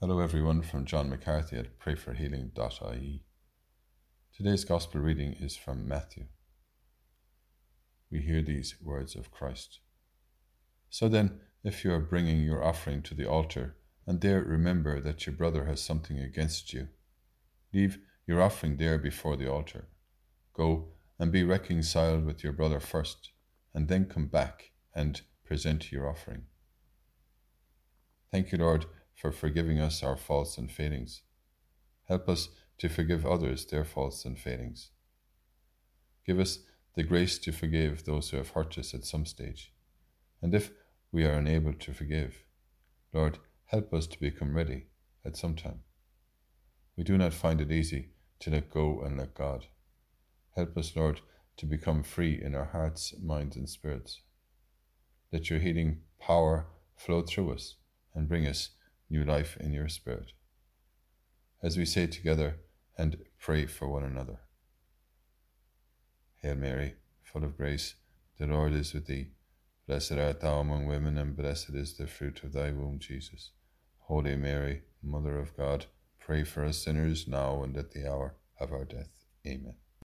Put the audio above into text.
Hello, everyone, from John McCarthy at prayforhealing.ie. Today's Gospel reading is from Matthew. We hear these words of Christ. So then, if you are bringing your offering to the altar, and there remember that your brother has something against you, leave your offering there before the altar. Go and be reconciled with your brother first, and then come back and present your offering. Thank you, Lord for forgiving us our faults and failings. Help us to forgive others their faults and failings. Give us the grace to forgive those who have hurt us at some stage. And if we are unable to forgive, Lord, help us to become ready at some time. We do not find it easy to let go and let God. Help us, Lord, to become free in our hearts, minds, and spirits. Let your healing power flow through us and bring us new life in your spirit. As we say together and pray for one another. Hail Mary, full of grace, the Lord is with thee. Blessed art thou among women, and blessed is the fruit of thy womb, Jesus. Holy Mary, Mother of God, pray for us sinners now and at the hour of our death. Amen.